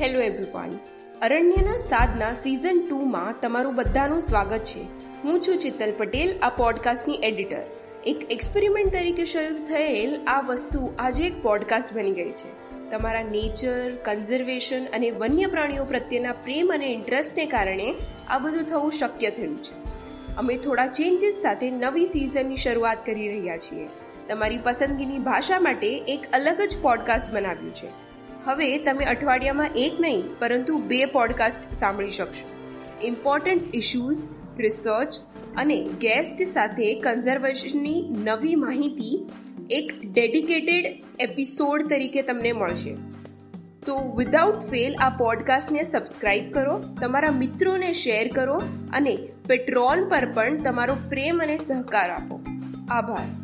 Hello everyone અરણ્યના સાધના season ટુમાં તમારું બધાનું સ્વાગત છે. હું છું ચિત્તલ પટેલ, આ પોડકાસ્ટની એડિટર એક એક્સપેરિમેન્ટ તરીકે શરૂ થયેલ આ વસ્તુ આજે એક પોડકાસ્ટ બની ગઈ છે. તમારા નેચર કન્ઝર્વેશન અને વન્ય પ્રાણીઓ પ્રત્યેના પ્રેમ અને ઇન્ટરેસ્ટને કારણે આ બધું થવું શક્ય થયું છે. અમે થોડા ચેન્જીસ સાથે નવી સિઝનની શરૂઆત કરી રહ્યા છીએ. તમારી પસંદગીની ભાષા માટે એક અલગ જ પોડકાસ્ટ બનાવ્યું છે. હવે તમે અઠવાડિયામાં એક નહીં, પરંતુ બે પોડકાસ્ટ સાંભળી શકશો. ઇમ્પોર્ટન્ટ ઇશ્યુઝ રિસર્ચ અને ગેસ્ટ સાથે કન્ઝર્વેશનની નવી માહિતી એક ડેડિકેટેડ એપિસોડ તરીકે તમને મળશે. તો વિધાઉટ ફેલ આ પોડકાસ્ટને સબસ્ક્રાઇબ કરો, તમારા મિત્રોને શેર કરો અને પેટ્રોલ પર પણ તમારો પ્રેમ અને સહકાર આપો. આભાર.